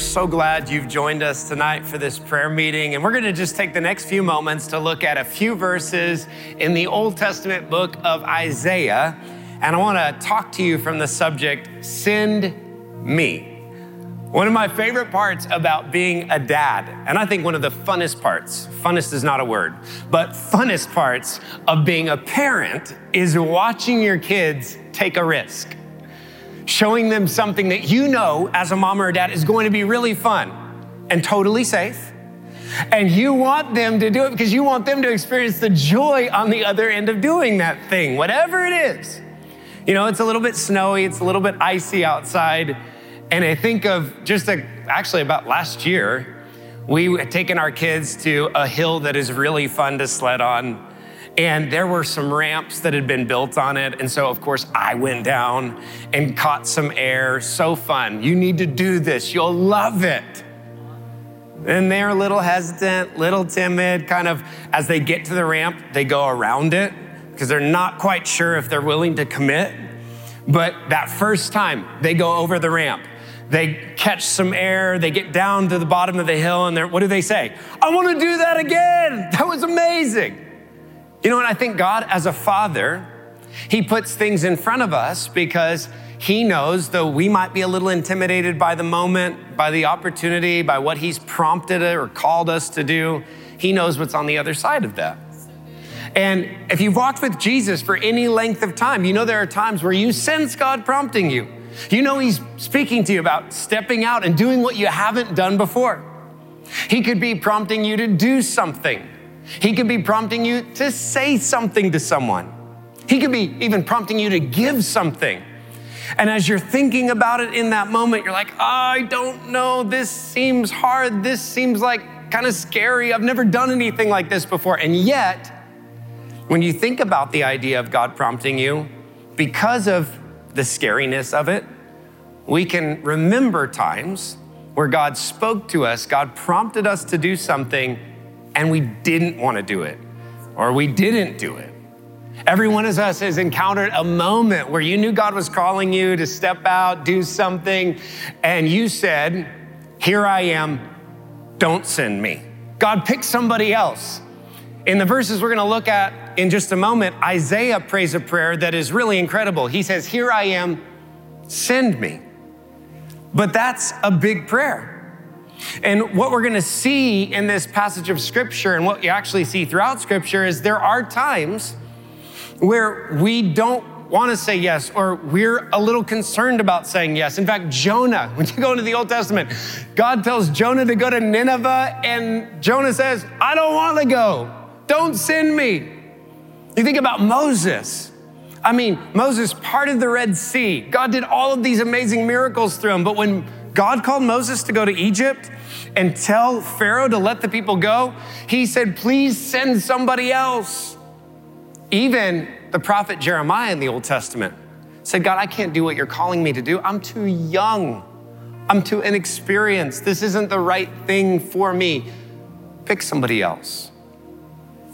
so glad you've joined us tonight for this prayer meeting. And we're going to just take the next few moments to look at a few verses in the Old Testament book of Isaiah. And I want to talk to you from the subject Send Me. One of my favorite parts about being a dad, and I think one of the funnest parts, funnest is not a word, but funnest parts of being a parent is watching your kids take a risk showing them something that you know as a mom or a dad is going to be really fun and totally safe. And you want them to do it because you want them to experience the joy on the other end of doing that thing, whatever it is. You know, it's a little bit snowy, it's a little bit icy outside. And I think of just a, actually about last year, we had taken our kids to a hill that is really fun to sled on and there were some ramps that had been built on it. And so, of course, I went down and caught some air. So fun. You need to do this, you'll love it. And they're a little hesitant, little timid, kind of as they get to the ramp, they go around it because they're not quite sure if they're willing to commit. But that first time they go over the ramp, they catch some air, they get down to the bottom of the hill, and what do they say? I want to do that again. That was amazing. You know what? I think God, as a father, he puts things in front of us because he knows, though we might be a little intimidated by the moment, by the opportunity, by what he's prompted or called us to do, he knows what's on the other side of that. And if you've walked with Jesus for any length of time, you know there are times where you sense God prompting you. You know He's speaking to you about stepping out and doing what you haven't done before. He could be prompting you to do something he could be prompting you to say something to someone. He could be even prompting you to give something. And as you're thinking about it in that moment, you're like, I don't know, this seems hard. This seems like kind of scary. I've never done anything like this before. And yet, when you think about the idea of God prompting you, because of the scariness of it, we can remember times where God spoke to us, God prompted us to do something, and we didn't want to do it or we didn't do it. Every one of us has encountered a moment where you knew God was calling you to step out, do something, and you said, Here I am, don't send me. God picked somebody else. In the verses we're gonna look at in just a moment, Isaiah prays a prayer that is really incredible. He says, Here I am, send me. But that's a big prayer. And what we're going to see in this passage of scripture and what you actually see throughout scripture is there are times where we don't want to say yes or we're a little concerned about saying yes. In fact, Jonah, when you go into the Old Testament, God tells Jonah to go to Nineveh and Jonah says, I don't want to go. Don't send me. You think about Moses. I mean, Moses parted the Red Sea. God did all of these amazing miracles through him. But when God called Moses to go to Egypt and tell Pharaoh to let the people go, he said, Please send somebody else. Even the prophet Jeremiah in the Old Testament said, God, I can't do what you're calling me to do. I'm too young. I'm too inexperienced. This isn't the right thing for me. Pick somebody else.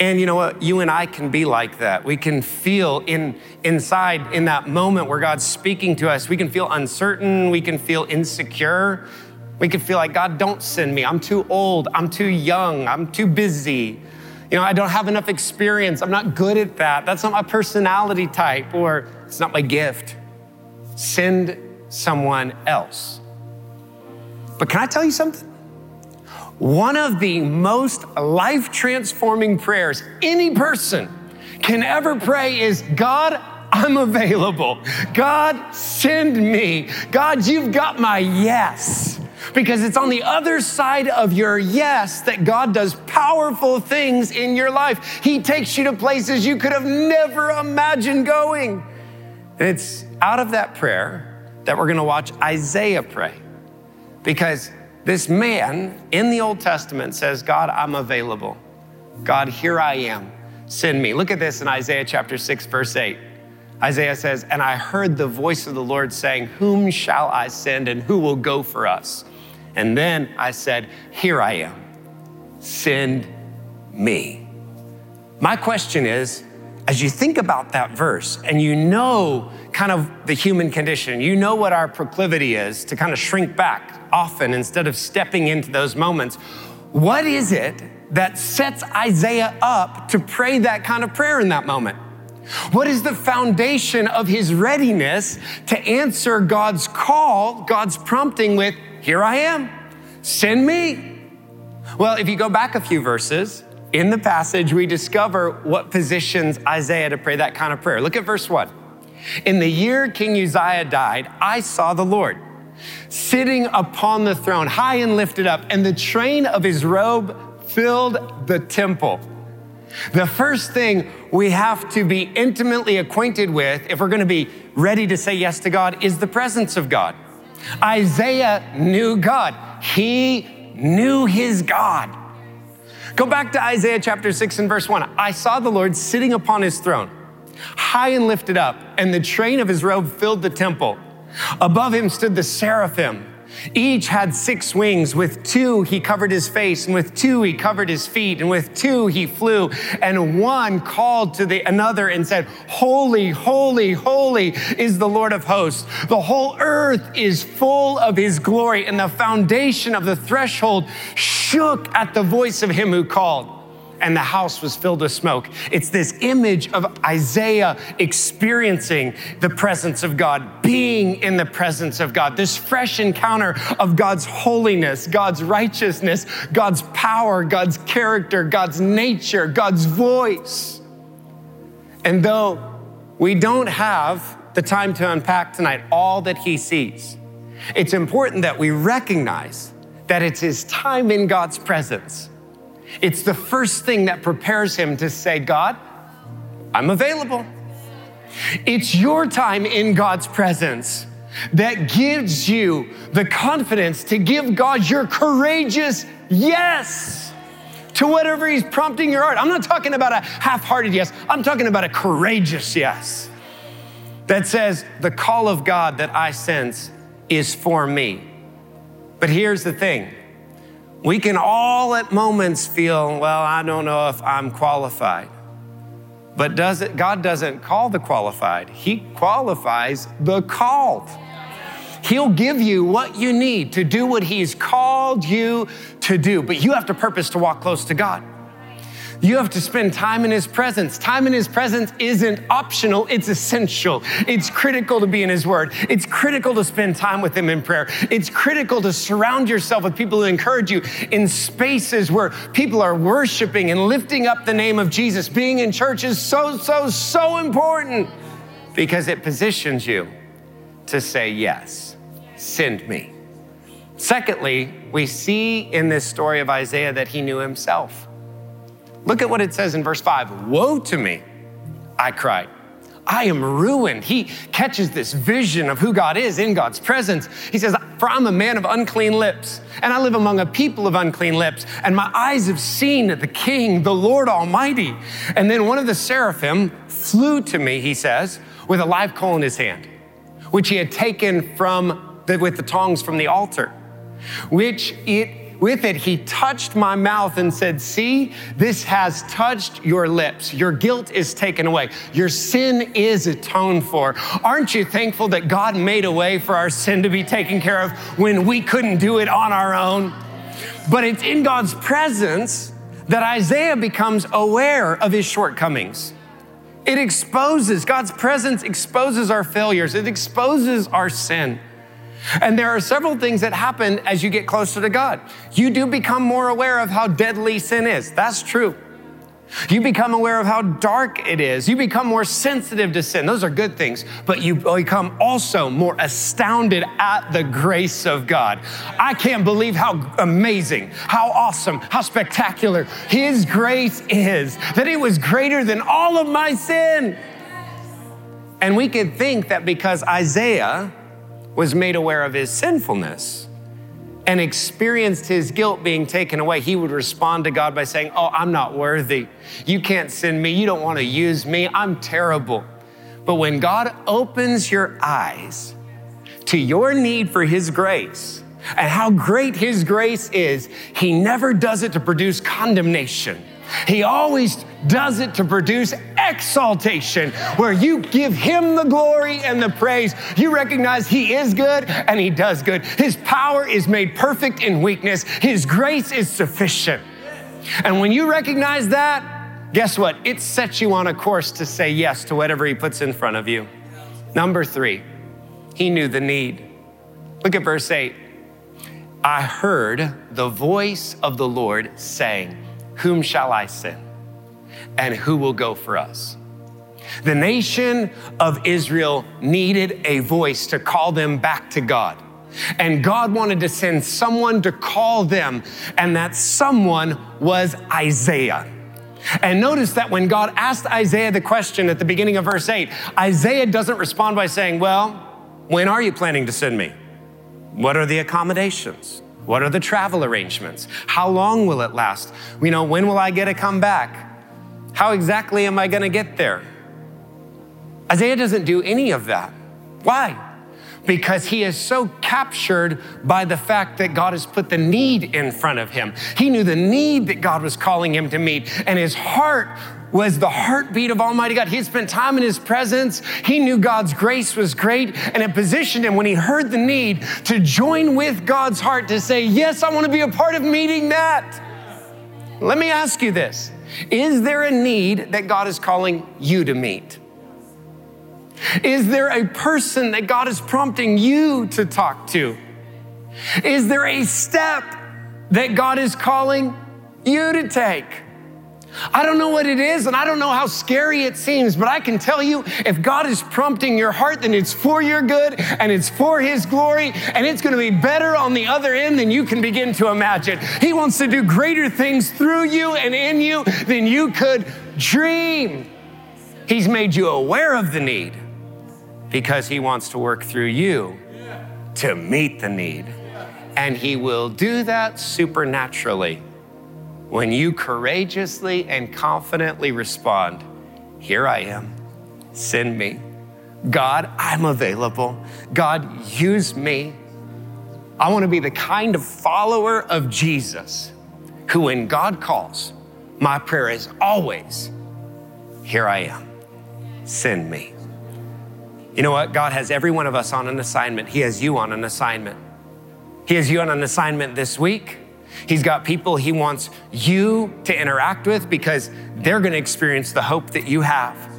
And you know what? You and I can be like that. We can feel in inside in that moment where God's speaking to us, we can feel uncertain, we can feel insecure. We can feel like, God, don't send me. I'm too old. I'm too young. I'm too busy. You know, I don't have enough experience. I'm not good at that. That's not my personality type, or it's not my gift. Send someone else. But can I tell you something? One of the most life transforming prayers any person can ever pray is God, I'm available. God, send me. God, you've got my yes. Because it's on the other side of your yes that God does powerful things in your life. He takes you to places you could have never imagined going. And it's out of that prayer that we're gonna watch Isaiah pray. Because this man in the Old Testament says, God, I'm available. God, here I am. Send me. Look at this in Isaiah chapter 6, verse 8. Isaiah says, And I heard the voice of the Lord saying, Whom shall I send and who will go for us? And then I said, Here I am. Send me. My question is as you think about that verse and you know kind of the human condition, you know what our proclivity is to kind of shrink back often instead of stepping into those moments. What is it that sets Isaiah up to pray that kind of prayer in that moment? What is the foundation of his readiness to answer God's call, God's prompting with, Here I am, send me? Well, if you go back a few verses, in the passage, we discover what positions Isaiah to pray that kind of prayer. Look at verse one. In the year King Uzziah died, I saw the Lord sitting upon the throne, high and lifted up, and the train of his robe filled the temple. The first thing we have to be intimately acquainted with if we're going to be ready to say yes to God is the presence of God. Isaiah knew God, he knew his God. Go back to Isaiah chapter 6 and verse 1. I saw the Lord sitting upon his throne, high and lifted up, and the train of his robe filled the temple. Above him stood the seraphim. Each had six wings. With two, he covered his face, and with two, he covered his feet, and with two, he flew. And one called to the another and said, Holy, holy, holy is the Lord of hosts. The whole earth is full of his glory, and the foundation of the threshold shook at the voice of him who called and the house was filled with smoke. It's this image of Isaiah experiencing the presence of God, being in the presence of God, this fresh encounter of God's holiness, God's righteousness, God's power, God's character, God's nature, God's voice. And though we don't have the time to unpack tonight all that he sees, it's important that we recognize that it's his time in God's presence it's the first thing that prepares him to say, God, I'm available. It's your time in God's presence that gives you the confidence to give God your courageous yes to whatever He's prompting your heart. I'm not talking about a half hearted yes, I'm talking about a courageous yes that says, The call of God that I sense is for me. But here's the thing we can all at moments feel, well, I don't know if I'm qualified. But does it, God doesn't call the qualified, He qualifies the called. He'll give you what you need to do what He's called you to do, but you have to purpose to walk close to God. You have to spend time in His presence. Time in His presence isn't optional, it's essential. It's critical to be in His Word. It's critical to spend time with Him in prayer. It's critical to surround yourself with people who encourage you in spaces where people are worshiping and lifting up the name of Jesus. Being in church is so, so, so important because it positions you to say, Yes, send me. Secondly, we see in this story of Isaiah that he knew himself. Look at what it says in verse 5 Woe to me, I cried. I am ruined. He catches this vision of who God is in God's presence. He says, For I'm a man of unclean lips, and I live among a people of unclean lips, and my eyes have seen the King, the Lord Almighty. And then one of the seraphim flew to me, he says, with a live coal in his hand, which he had taken from the, with the tongs from the altar, which it with it, he touched my mouth and said, See, this has touched your lips. Your guilt is taken away. Your sin is atoned for. Aren't you thankful that God made a way for our sin to be taken care of when we couldn't do it on our own? But it's in God's presence that Isaiah becomes aware of his shortcomings. It exposes, God's presence exposes our failures, it exposes our sin. And there are several things that happen as you get closer to God. You do become more aware of how deadly sin is. That's true. You become aware of how dark it is. You become more sensitive to sin. Those are good things, but you become also more astounded at the grace of God. I can't believe how amazing, how awesome, how spectacular His grace is, that it was greater than all of my sin. And we could think that because Isaiah was made aware of his sinfulness and experienced his guilt being taken away, he would respond to God by saying, Oh, I'm not worthy. You can't send me. You don't want to use me. I'm terrible. But when God opens your eyes to your need for his grace and how great his grace is, he never does it to produce condemnation. He always does it to produce exaltation, where you give him the glory and the praise. You recognize he is good and he does good. His power is made perfect in weakness, his grace is sufficient. And when you recognize that, guess what? It sets you on a course to say yes to whatever he puts in front of you. Number three, he knew the need. Look at verse 8. I heard the voice of the Lord saying, Whom shall I send? And who will go for us? The nation of Israel needed a voice to call them back to God. And God wanted to send someone to call them, and that someone was Isaiah. And notice that when God asked Isaiah the question at the beginning of verse 8, Isaiah doesn't respond by saying, Well, when are you planning to send me? What are the accommodations? What are the travel arrangements? How long will it last? You know, when will I get to come back? How exactly am I going to get there? Isaiah doesn't do any of that. Why? Because he is so captured by the fact that God has put the need in front of him. He knew the need that God was calling him to meet, and his heart was the heartbeat of Almighty God. He had spent time in His presence. He knew God's grace was great, and it positioned him when he heard the need to join with God's heart to say, Yes, I want to be a part of meeting that. Let me ask you this Is there a need that God is calling you to meet? Is there a person that God is prompting you to talk to? Is there a step that God is calling you to take? I don't know what it is, and I don't know how scary it seems, but I can tell you if God is prompting your heart, then it's for your good and it's for His glory, and it's going to be better on the other end than you can begin to imagine. He wants to do greater things through you and in you than you could dream. He's made you aware of the need because He wants to work through you to meet the need. And He will do that supernaturally when you courageously and confidently respond, Here I am, send me. God, I'm available. God, use me. I want to be the kind of follower of Jesus who, when God calls, my prayer is always, Here I am, send me. You know what? God has every one of us on an assignment. He has you on an assignment. He has you on an assignment this week. He's got people he wants you to interact with because they're going to experience the hope that you have.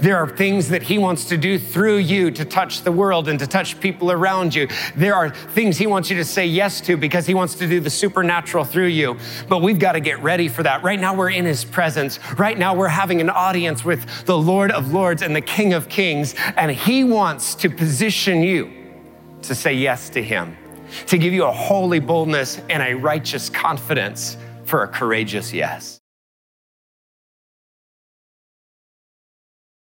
There are things that he wants to do through you to touch the world and to touch people around you. There are things he wants you to say yes to because he wants to do the supernatural through you. But we've got to get ready for that. Right now, we're in his presence. Right now, we're having an audience with the Lord of Lords and the King of Kings. And he wants to position you to say yes to him to give you a holy boldness and a righteous confidence for a courageous yes.